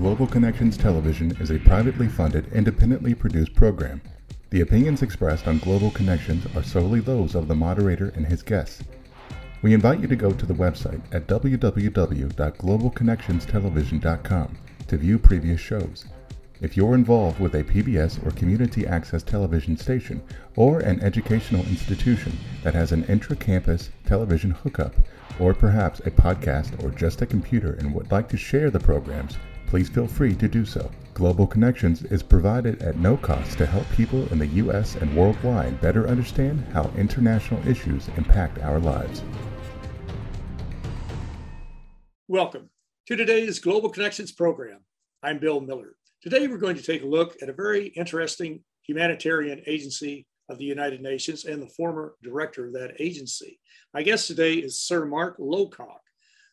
Global Connections Television is a privately funded, independently produced program. The opinions expressed on Global Connections are solely those of the moderator and his guests. We invite you to go to the website at www.globalconnectionstelevision.com to view previous shows. If you're involved with a PBS or community access television station or an educational institution that has an intra campus television hookup, or perhaps a podcast or just a computer and would like to share the programs, please feel free to do so. Global Connections is provided at no cost to help people in the U.S. and worldwide better understand how international issues impact our lives. Welcome to today's Global Connections program. I'm Bill Miller. Today, we're going to take a look at a very interesting humanitarian agency of the United Nations and the former director of that agency. My guest today is Sir Mark Lowcock.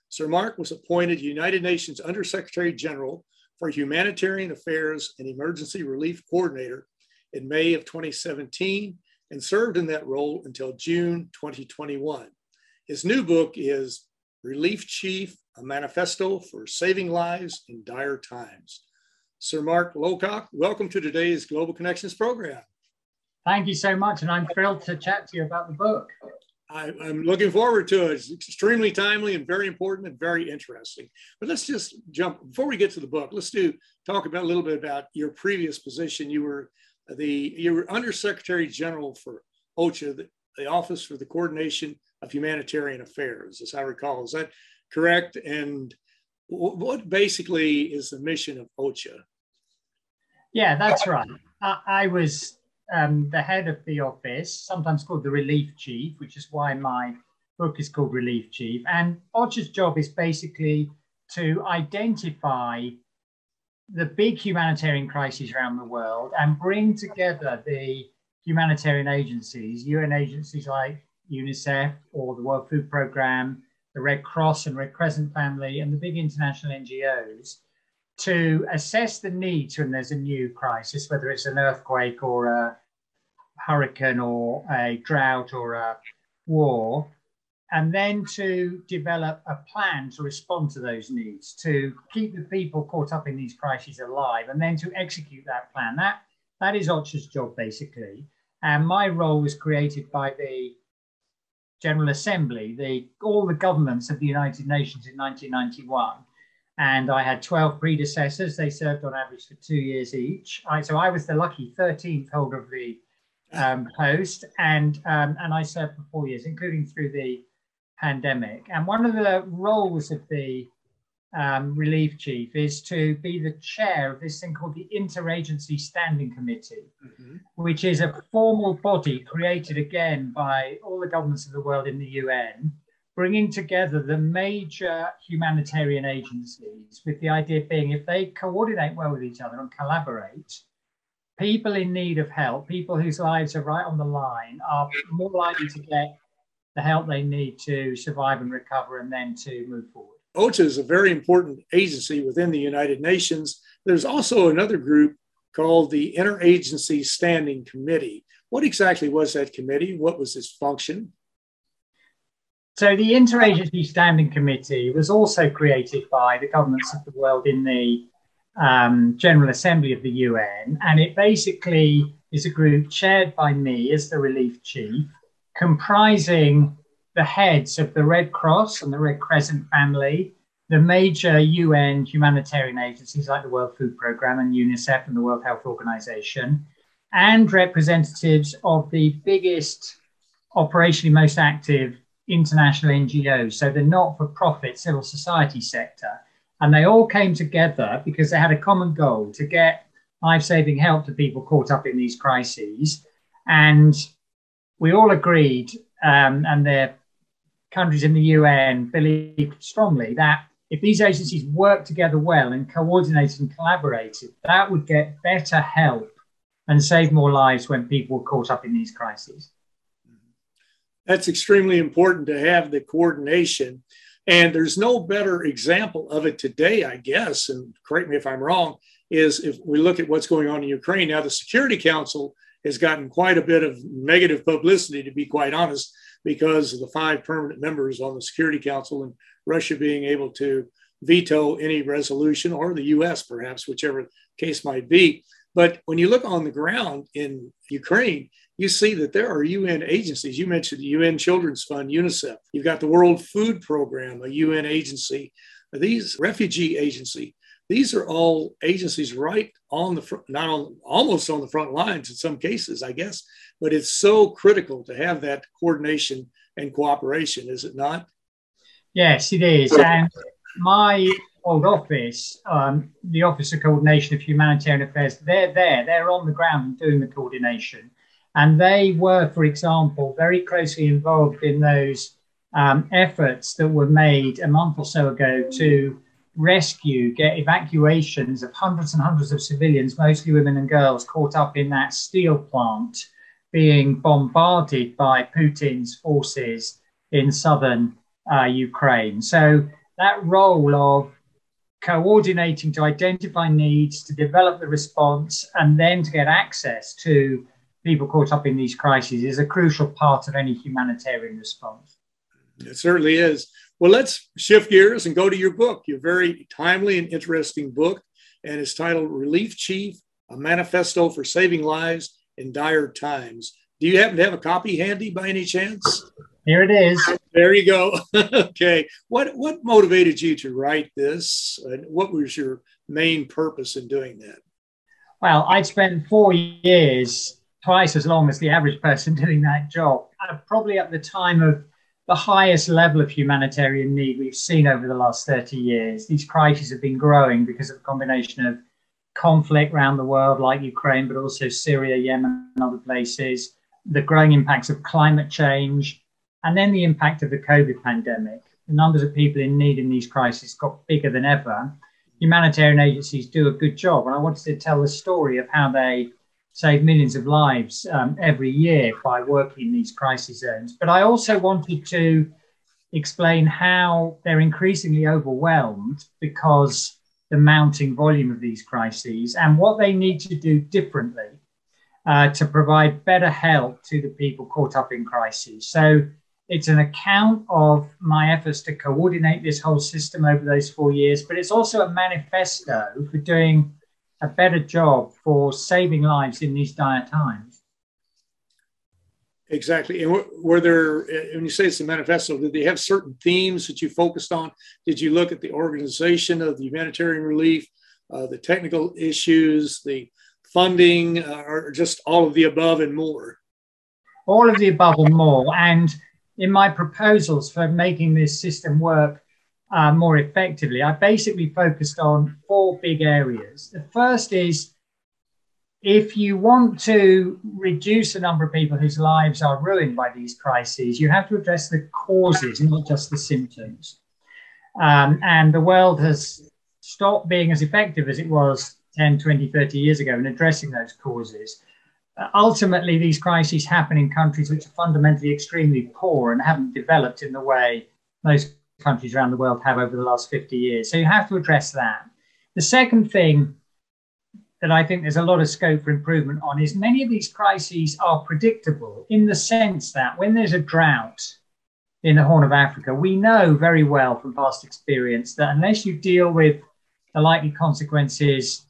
Sir Mark was appointed United Nations Undersecretary General for Humanitarian Affairs and Emergency Relief Coordinator in May of 2017 and served in that role until June 2021. His new book is Relief Chief, a manifesto for saving lives in dire times. Sir Mark Lowcock, welcome to today's Global Connections program. Thank you so much, and I'm thrilled to chat to you about the book. I, am looking forward to it. It's extremely timely and very important and very interesting. But let's just jump before we get to the book. Let's do talk about a little bit about your previous position. You were the you were Undersecretary General for OCHA, the, the Office for the Coordination of Humanitarian Affairs, as I recall. Is that correct? And what basically is the mission of OCHA? Yeah, that's right. I, I was um, the head of the office, sometimes called the relief chief, which is why my book is called Relief Chief. And OCHA's job is basically to identify the big humanitarian crises around the world and bring together the humanitarian agencies, UN agencies like UNICEF or the World Food Programme, the Red Cross and Red Crescent family, and the big international NGOs to assess the needs when there's a new crisis, whether it's an earthquake or a hurricane or a drought or a war, and then to develop a plan to respond to those needs, to keep the people caught up in these crises alive, and then to execute that plan. That that is OCHA's job basically. And my role was created by the General Assembly, the, all the governments of the United Nations in 1991. And I had 12 predecessors. They served on average for two years each. I, so I was the lucky 13th holder of the um, post, and um, and I served for four years, including through the pandemic. And one of the roles of the um, relief chief is to be the chair of this thing called the Interagency Standing Committee, mm-hmm. which is a formal body created again by all the governments of the world in the UN, bringing together the major humanitarian agencies with the idea being if they coordinate well with each other and collaborate, people in need of help, people whose lives are right on the line, are more likely to get the help they need to survive and recover and then to move forward. OCHA is a very important agency within the United Nations. There's also another group called the Interagency Standing Committee. What exactly was that committee? What was its function? So, the Interagency Standing Committee was also created by the governments of the world in the um, General Assembly of the UN. And it basically is a group chaired by me as the relief chief, comprising the heads of the Red Cross and the Red Crescent family, the major UN humanitarian agencies like the World Food Programme and UNICEF and the World Health Organization, and representatives of the biggest, operationally most active international NGOs, so the not for profit civil society sector. And they all came together because they had a common goal to get life saving help to people caught up in these crises. And we all agreed, um, and they're countries in the UN believe strongly that if these agencies work together well and coordinated and collaborated, that would get better help and save more lives when people are caught up in these crises. That's extremely important to have the coordination. And there's no better example of it today, I guess, and correct me if I'm wrong, is if we look at what's going on in Ukraine. Now, the Security Council has gotten quite a bit of negative publicity, to be quite honest, because of the five permanent members on the Security Council and Russia being able to veto any resolution, or the US perhaps, whichever case might be. But when you look on the ground in Ukraine, you see that there are UN agencies. You mentioned the UN Children's Fund, UNICEF. You've got the World Food Program, a UN agency. These refugee agency, these are all agencies right on the front, not on almost on the front lines in some cases, I guess. But it's so critical to have that coordination and cooperation, is it not? Yes, it is. And my old office, um, the Office of Coordination of Humanitarian Affairs, they're there, they're on the ground doing the coordination. And they were, for example, very closely involved in those um, efforts that were made a month or so ago to rescue, get evacuations of hundreds and hundreds of civilians, mostly women and girls, caught up in that steel plant being bombarded by Putin's forces in southern uh, Ukraine. So that role of coordinating to identify needs, to develop the response, and then to get access to people caught up in these crises is a crucial part of any humanitarian response. It certainly is. Well, let's shift gears and go to your book, your very timely and interesting book, and it's titled Relief Chief A Manifesto for Saving Lives in Dire Times. Do you happen to have a copy handy by any chance? Here it is. There you go. okay. What what motivated you to write this? And what was your main purpose in doing that? Well, I'd spent four years, twice as long as the average person doing that job, probably at the time of the highest level of humanitarian need we've seen over the last 30 years. These crises have been growing because of a combination of conflict around the world, like Ukraine, but also Syria, Yemen, and other places, the growing impacts of climate change, and then the impact of the COVID pandemic. The numbers of people in need in these crises got bigger than ever. Humanitarian agencies do a good job, and I wanted to tell the story of how they save millions of lives um, every year by working in these crisis zones. But I also wanted to explain how they're increasingly overwhelmed because the mounting volume of these crises and what they need to do differently uh, to provide better help to the people caught up in crises. So it's an account of my efforts to coordinate this whole system over those four years, but it's also a manifesto for doing a better job for saving lives in these dire times. Exactly. And were there, when you say it's a manifesto, did they have certain themes that you focused on? Did you look at the organization of the humanitarian relief, uh, the technical issues, the funding, uh, or just all of the above and more? All of the above and more. And in my proposals for making this system work, uh, more effectively, I basically focused on four big areas. The first is if you want to reduce the number of people whose lives are ruined by these crises, you have to address the causes, not just the symptoms. Um, and the world has stopped being as effective as it was 10, 20, 30 years ago in addressing those causes. Uh, ultimately, these crises happen in countries which are fundamentally extremely poor and haven't developed in the way most countries around the world have over the last 50 years. So you have to address that. The second thing that I think there's a lot of scope for improvement on is many of these crises are predictable in the sense that when there's a drought in the Horn of Africa, we know very well from past experience that unless you deal with the likely consequences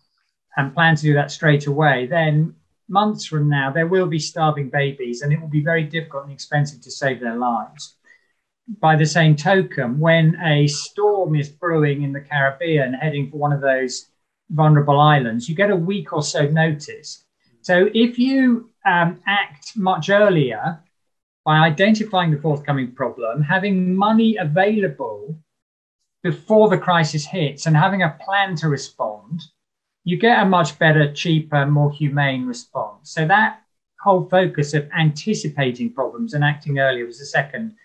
and plan to do that straight away, then months from now there will be starving babies and it will be very difficult and expensive to save their lives by the same token, when a storm is brewing in the Caribbean heading for one of those vulnerable islands, you get a week or so notice. So if you um, act much earlier by identifying the forthcoming problem, having money available before the crisis hits, and having a plan to respond, you get a much better, cheaper, more humane response. So that whole focus of anticipating problems and acting earlier was the second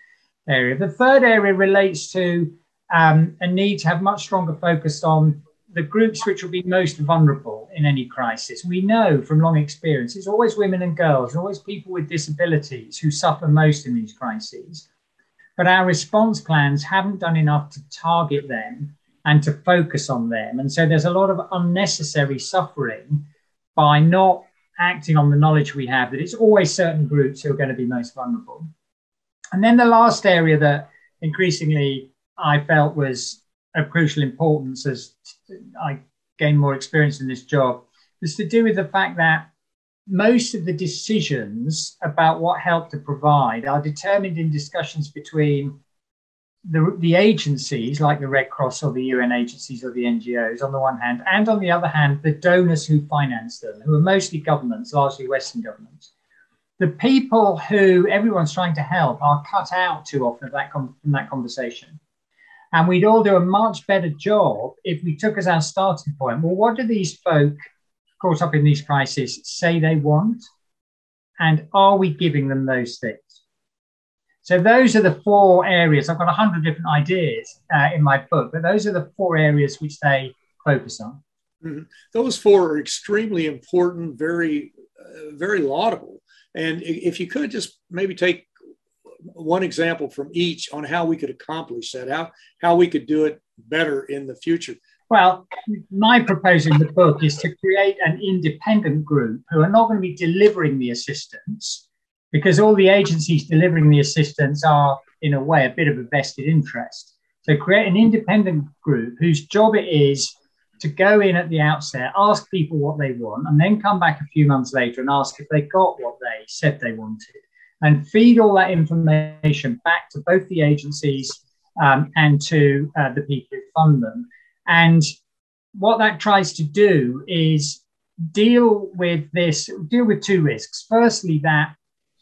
area. The third area relates to um, a need to have much stronger focus on the groups which will be most vulnerable in any crisis. We know from long experience it's always women and girls, always people with disabilities who suffer most in these crises. But our response plans haven't done enough to target them and to focus on them. And so there's a lot of unnecessary suffering by not acting on the knowledge we have that it's always certain groups who are going to be most vulnerable. And then the last area that increasingly I felt was of crucial importance as I gained more experience in this job was to do with the fact that most of the decisions about what help to provide are determined in discussions between the, the agencies like the Red Cross or the UN agencies or the NGOs on the one hand, and on the other hand, the donors who finance them, who are mostly governments, largely Western governments. The people who everyone's trying to help are cut out too often that from that conversation. And we'd all do a much better job if we took as our starting point, well, what do these folk caught up in these crises say they want? And are we giving them those things? So those are the four areas. I've got a hundred different ideas uh, in my book, but those are the four areas which they focus on. Mm-hmm. Those four are extremely important, very, uh, very laudable. And if you could just maybe take one example from each on how we could accomplish that, how how we could do it better in the future. Well, my proposal in the book is to create an independent group who are not going to be delivering the assistance, because all the agencies delivering the assistance are, in a way, a bit of a vested interest. So create an independent group whose job it is to go in at the outset, ask people what they want, and then come back a few months later and ask if they got what they said they wanted, and feed all that information back to both the agencies um, and to uh, the people who fund them. And what that tries to do is deal with this, deal with two risks. Firstly, that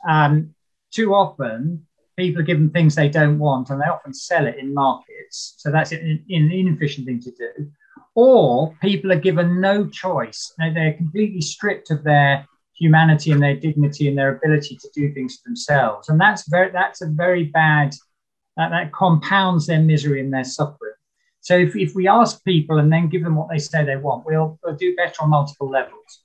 um, too often, people are given things they don't want and they often sell it in markets. So that's an, an inefficient thing to do. Or people are given no choice. They're completely stripped of their humanity and their dignity and their ability to do things for themselves. And that's very that's a very bad that, that compounds their misery and their suffering. So if, if we ask people and then give them what they say they want, we'll, we'll do better on multiple levels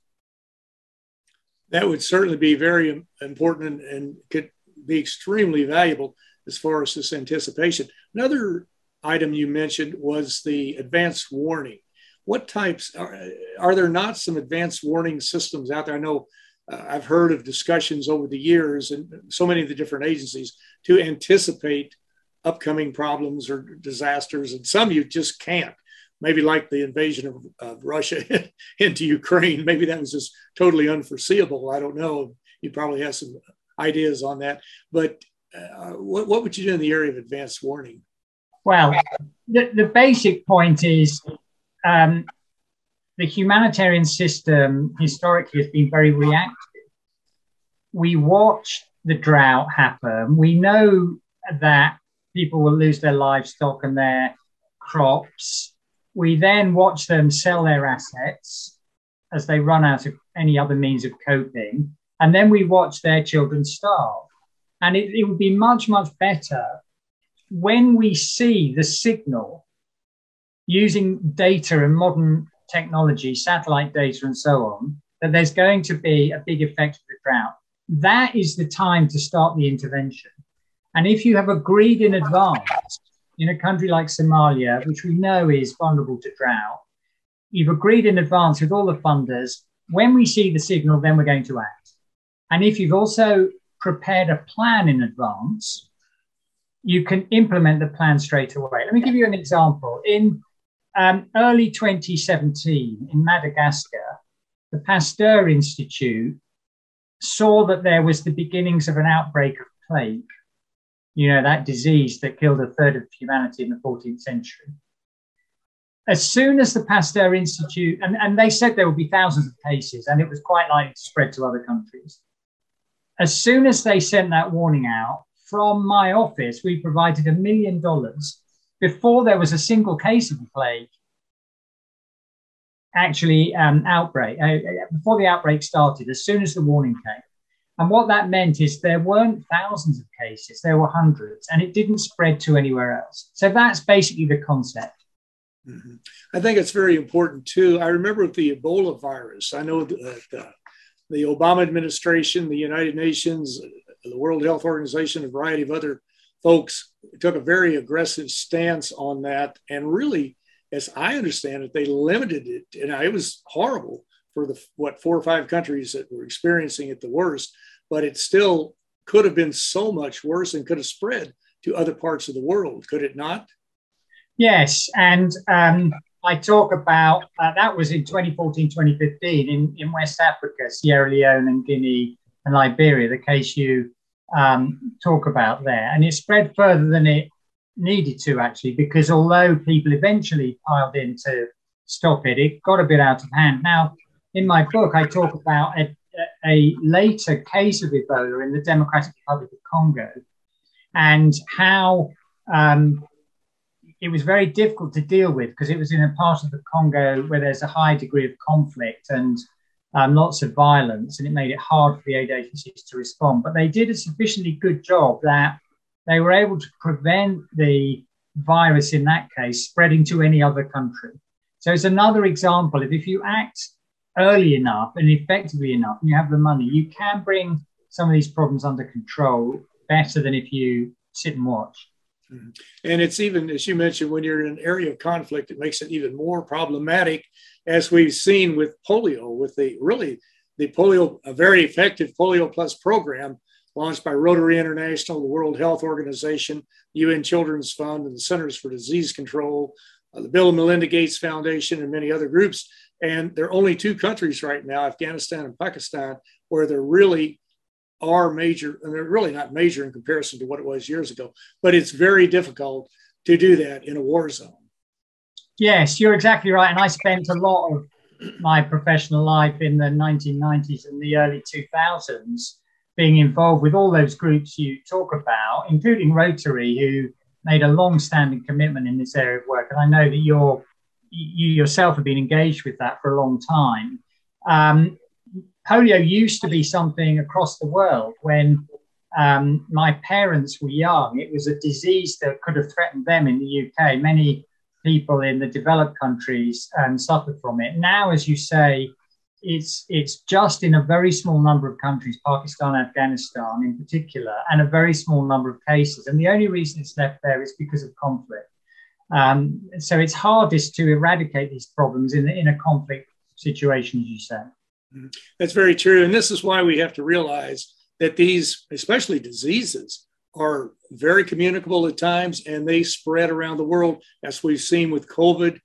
that would certainly be very important and, could be extremely valuable as far as this anticipation. Another item you mentioned was the advanced warning. What types are, are there not some advanced warning systems out there? I know uh, I've heard of discussions over the years and so many of the different agencies to anticipate upcoming problems or disasters, and some you just can't maybe like the invasion of, of Russia into Ukraine. Maybe that was just totally unforeseeable. I don't know. You probably have some ideas on that. But uh, what, what would you do in the area of advanced warning? Well, the, the basic point is um, the humanitarian system historically has been very reactive. We watch the drought happen. We know that people will lose their livestock and their crops we then watch them sell their assets as they run out of any other means of coping. And then we watch their children starve. And it, it would be much, much better when we see the signal using data and modern technology, satellite data, and so on, that there's going to be a big effect of the drought. That is the time to start the intervention. And if you have agreed in advance in a country like Somalia, which we know is vulnerable to drought, you've agreed in advance with all the funders. When we see the signal, then we're going to act. And if you've also prepared a plan in advance, you can implement the plan straight away. Let me give you an example. In um, early 2017 in Madagascar, the Pasteur Institute saw that there was the beginnings of an outbreak of plague you know, that disease that killed a third of humanity in the 14th century. As soon as the Pasteur Institute, and, and they said there would be thousands of cases, and it was quite likely to spread to other countries. As soon as they sent that warning out, from my office, we provided a million dollars before there was a single case of the plague actually um, outbreak, uh, before the outbreak started, as soon as the warning came. And what that meant is there weren't thousands of cases, there were hundreds, and it didn't spread to anywhere else. So that's basically the concept. Mm-hmm. I think it's very important too. I remember with the Ebola virus, I know that uh, the Obama administration, the United Nations, the World Health Organization, a variety of other folks took a very aggressive stance on that. And really, as I understand it, they limited it. And it was horrible for the what four or five countries that were experiencing it the worst, but it still could have been so much worse and could have spread to other parts of the world, could it not? Yes, and um, I talk about uh, that was in 2014, 2015 in, in West Africa, Sierra Leone and Guinea and Liberia, the case you um, talk about there. And it spread further than it needed to, actually, because although people eventually piled in to stop it, it got a bit out of hand. Now, in my book, I talk about a, a later case of Ebola in the Democratic Republic of Congo and how um, it was very difficult to deal with because it was in a part of the Congo where there's a high degree of conflict and um, lots of violence, and it made it hard for the aid agencies to respond. But they did a sufficiently good job that they were able to prevent the virus in that case spreading to any other country. So it's another example of if you act early enough and effectively enough, and you have the money, you can bring some of these problems under control better than if you sit and watch. Mm-hmm. And it's even, as you mentioned, when you're in an area of conflict, it makes it even more problematic, as we've seen with polio, with the really the polio, a very effective polio plus program launched by Rotary International, the World Health Organization, UN Children's Fund, and the Centers for Disease Control, uh, the Bill and Melinda Gates Foundation, and many other groups. And there are only two countries right now, Afghanistan and Pakistan, where they're really are major, and they're really not major in comparison to what it was years ago, but it's very difficult to do that in a war zone. Yes, you're exactly right. And I spent a lot of my professional life in the 1990s and the early 2000s being involved with all those groups you talk about, including Rotary, who made a long standing commitment in this area of work. And I know that you're, you yourself have been engaged with that for a long time. Um, polio used to be something across the world when um, my parents were young. It was a disease that could have threatened them in the UK. Many people in the developed countries um, suffered from it. Now, as you say, it's it's just in a very small number of countries, Pakistan, Afghanistan in particular, and a very small number of cases. And the only reason it's left there is because of conflict. Um, so it's hardest to eradicate these problems in, in a conflict situation, as you say. That's very true. And this is why we have to realize that these, especially diseases, are very communicable at times and they spread around the world, as we've seen with COVID.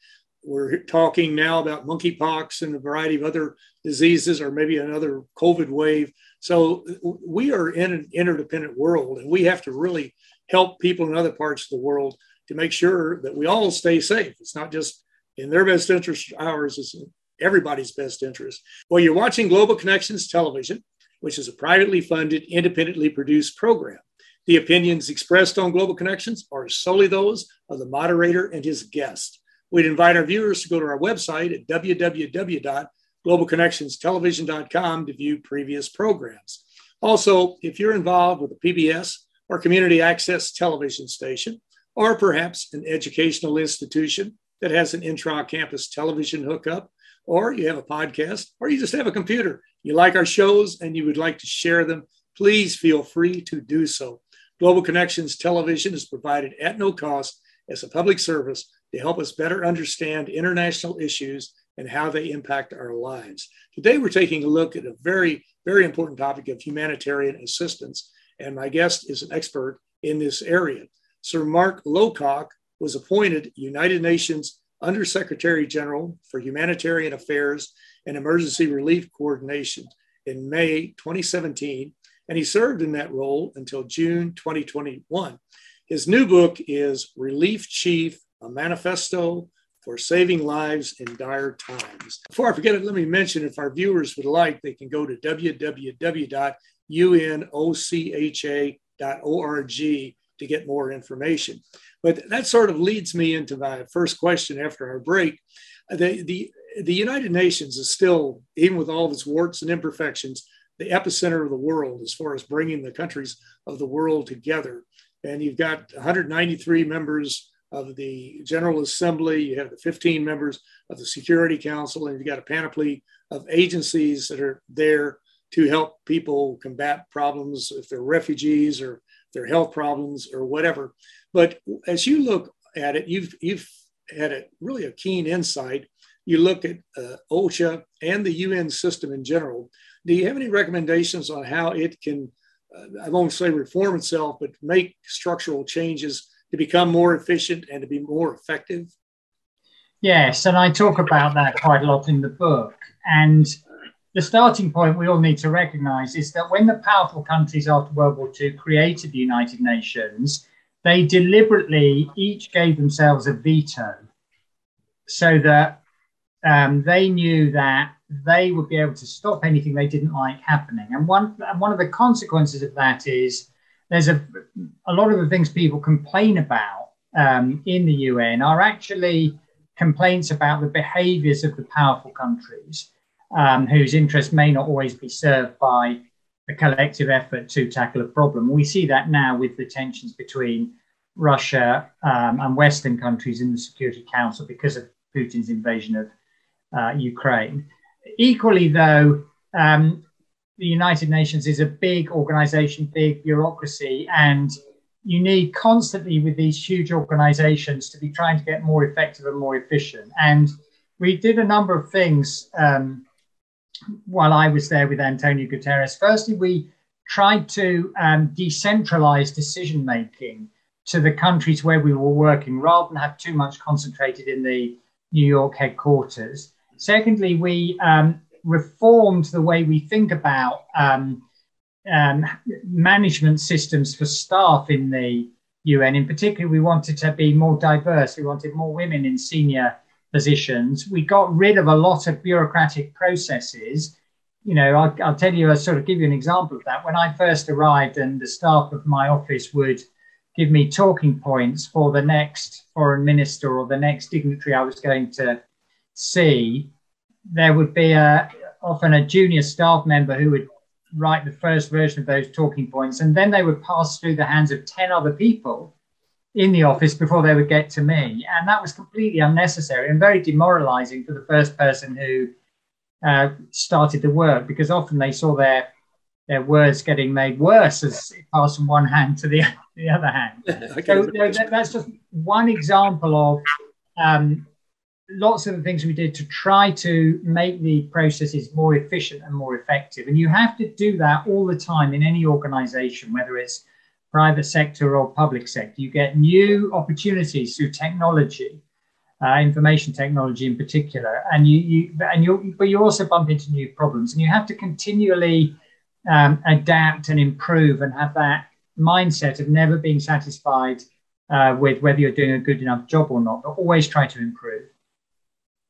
We're talking now about monkeypox and a variety of other diseases, or maybe another COVID wave. So we are in an interdependent world, and we have to really help people in other parts of the world to make sure that we all stay safe. It's not just in their best interest, ours is everybody's best interest. Well, you're watching Global Connections Television, which is a privately funded, independently produced program. The opinions expressed on Global Connections are solely those of the moderator and his guest. We'd invite our viewers to go to our website at www.globalconnectionstelevision.com to view previous programs. Also, if you're involved with a PBS or community access television station, or perhaps an educational institution that has an intra campus television hookup, or you have a podcast, or you just have a computer. You like our shows and you would like to share them, please feel free to do so. Global Connections Television is provided at no cost as a public service to help us better understand international issues and how they impact our lives. Today, we're taking a look at a very, very important topic of humanitarian assistance, and my guest is an expert in this area. Sir Mark Lowcock was appointed United Nations Undersecretary General for Humanitarian Affairs and Emergency Relief Coordination in May 2017, and he served in that role until June 2021. His new book is Relief Chief, a manifesto for saving lives in dire times. Before I forget it, let me mention if our viewers would like, they can go to www.unocha.org to get more information. But that sort of leads me into my first question after our break. The, the, the United Nations is still, even with all of its warts and imperfections, the epicenter of the world as far as bringing the countries of the world together. And you've got 193 members of the General Assembly, you have the 15 members of the Security Council, and you've got a panoply of agencies that are there to help people combat problems if they're refugees or their health problems or whatever. But as you look at it, you've you've had a really a keen insight. You look at uh, OCHA and the UN system in general. Do you have any recommendations on how it can, uh, I won't say reform itself, but make structural changes to become more efficient and to be more effective? Yes, and I talk about that quite a lot in the book. And the starting point we all need to recognize is that when the powerful countries after World War II created the United Nations, they deliberately each gave themselves a veto so that um, they knew that they would be able to stop anything they didn't like happening. And one, and one of the consequences of that is there's a, a lot of the things people complain about um, in the UN are actually complaints about the behaviors of the powerful countries um, whose interests may not always be served by a collective effort to tackle a problem. We see that now with the tensions between Russia um, and Western countries in the Security Council because of Putin's invasion of uh, Ukraine. Equally, though, um, the United Nations is a big organization, big bureaucracy, and you need constantly with these huge organizations to be trying to get more effective and more efficient. And we did a number of things um, while I was there with Antonio Guterres. Firstly, we tried to um, decentralize decision making to the countries where we were working rather than have too much concentrated in the New York headquarters. Secondly, we um, reformed the way we think about um, um, management systems for staff in the UN. In particular, we wanted to be more diverse. We wanted more women in senior positions. We got rid of a lot of bureaucratic processes. You know, I'll, I'll tell you, I'll sort of give you an example of that. When I first arrived, and the staff of my office would give me talking points for the next foreign minister or the next dignitary I was going to see, there would be a, often a junior staff member who would write the first version of those talking points, and then they would pass through the hands of 10 other people in the office before they would get to me. And that was completely unnecessary and very demoralizing for the first person who uh, started the work because often they saw their their words getting made worse as it passed from one hand to the, the other hand. so that, that's just one example of um, lots of the things we did to try to make the processes more efficient and more effective. And you have to do that all the time in any organization, whether it's private sector or public sector. You get new opportunities through technology, uh, information technology in particular, and you, you and you but you also bump into new problems, and you have to continually um, adapt and improve and have that mindset of never being satisfied uh, with whether you're doing a good enough job or not, but always try to improve.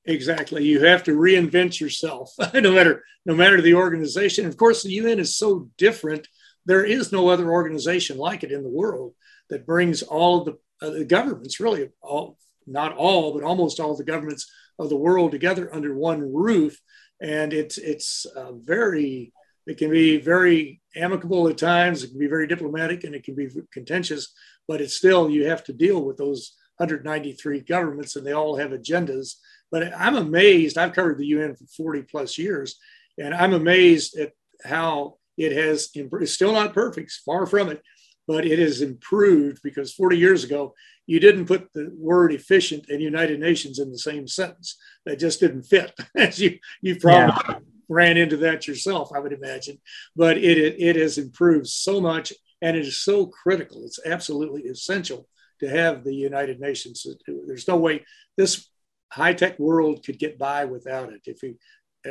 Exactly. You have to reinvent yourself, no matter no matter the organization. Of course, the UN is so different. There is no other organization like it in the world that brings all of the, uh, the governments, really all, not all, but almost all the governments of the world together under one roof. And it's it's uh, very it can be very amicable at times. It can be very diplomatic, and it can be contentious. But it's still you have to deal with those 193 governments, and they all have agendas but I'm amazed. I've covered the UN for 40 plus years, and I'm amazed at how it has. It's still not perfect, far from it, but it has improved because 40 years ago, you didn't put the word efficient and United Nations in the same sentence. That just didn't fit. As you, you probably yeah. ran into that yourself, I would imagine. But it, it, it has improved so much and it is so critical. It's absolutely essential to have the United Nations. There's no way this high tech world could get by without it. If we,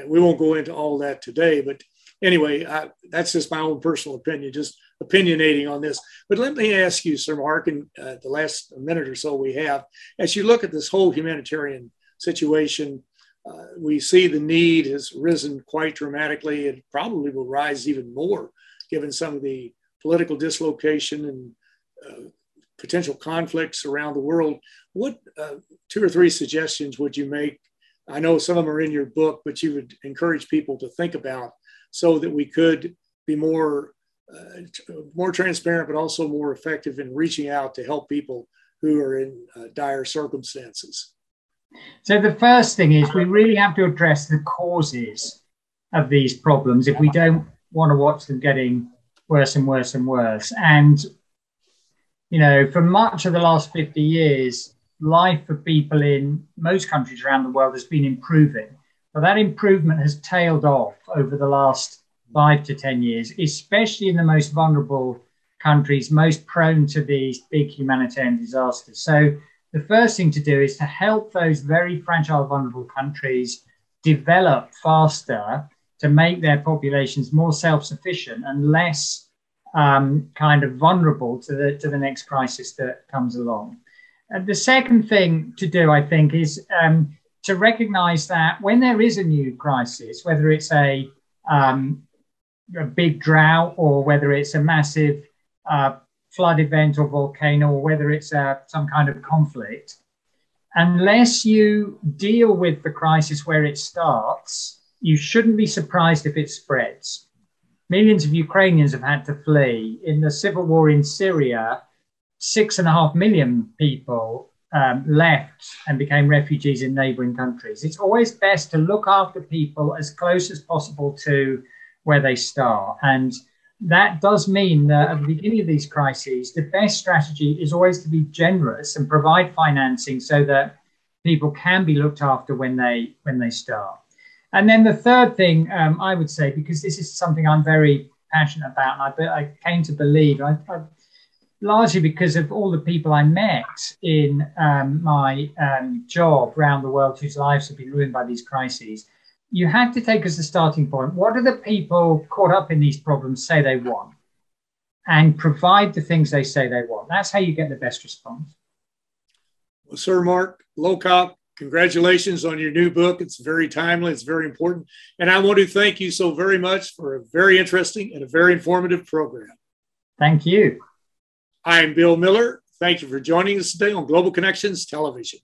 we won't go into all that today, but anyway, I, that's just my own personal opinion, just opinionating on this. But let me ask you, Sir Mark, in uh, the last minute or so we have, as you look at this whole humanitarian situation, uh, we see the need has risen quite dramatically. It probably will rise even more given some of the political dislocation and uh, potential conflicts around the world. What uh, two or three suggestions would you make? I know some of them are in your book, but you would encourage people to think about so that we could be more uh, more transparent, but also more effective in reaching out to help people who are in uh, dire circumstances. So the first thing is we really have to address the causes of these problems if we don't want to watch them getting worse and worse and worse. And you know, for much of the last 50 years, life for people in most countries around the world has been improving. But that improvement has tailed off over the last five to 10 years, especially in the most vulnerable countries most prone to these big humanitarian disasters. So the first thing to do is to help those very fragile, vulnerable countries develop faster to make their populations more self-sufficient and less um, kind of vulnerable to the to the next crisis that comes along. And the second thing to do, I think, is um, to recognize that when there is a new crisis, whether it's a, um, a big drought or whether it's a massive uh, flood event or volcano or whether it's uh, some kind of conflict, unless you deal with the crisis where it starts, you shouldn't be surprised if it spreads. Millions of Ukrainians have had to flee. In the civil war in Syria, six and a half million people um, left and became refugees in neighboring countries. It's always best to look after people as close as possible to where they start. And that does mean that at the beginning of these crises, the best strategy is always to be generous and provide financing so that people can be looked after when they when they start. And then the third thing um, I would say, because this is something I'm very passionate about, and I, I came to believe, I, I, largely because of all the people I met in um, my um, job around the world whose lives have been ruined by these crises, you have to take as a starting point what do the people caught up in these problems say they want? And provide the things they say they want. That's how you get the best response. Well, Sir Mark Lowcock, congratulations on your new book. It's very timely, it's very important. And I want to thank you so very much for a very interesting and a very informative program. Thank you. I'm Bill Miller. Thank you for joining us today on Global Connections Television.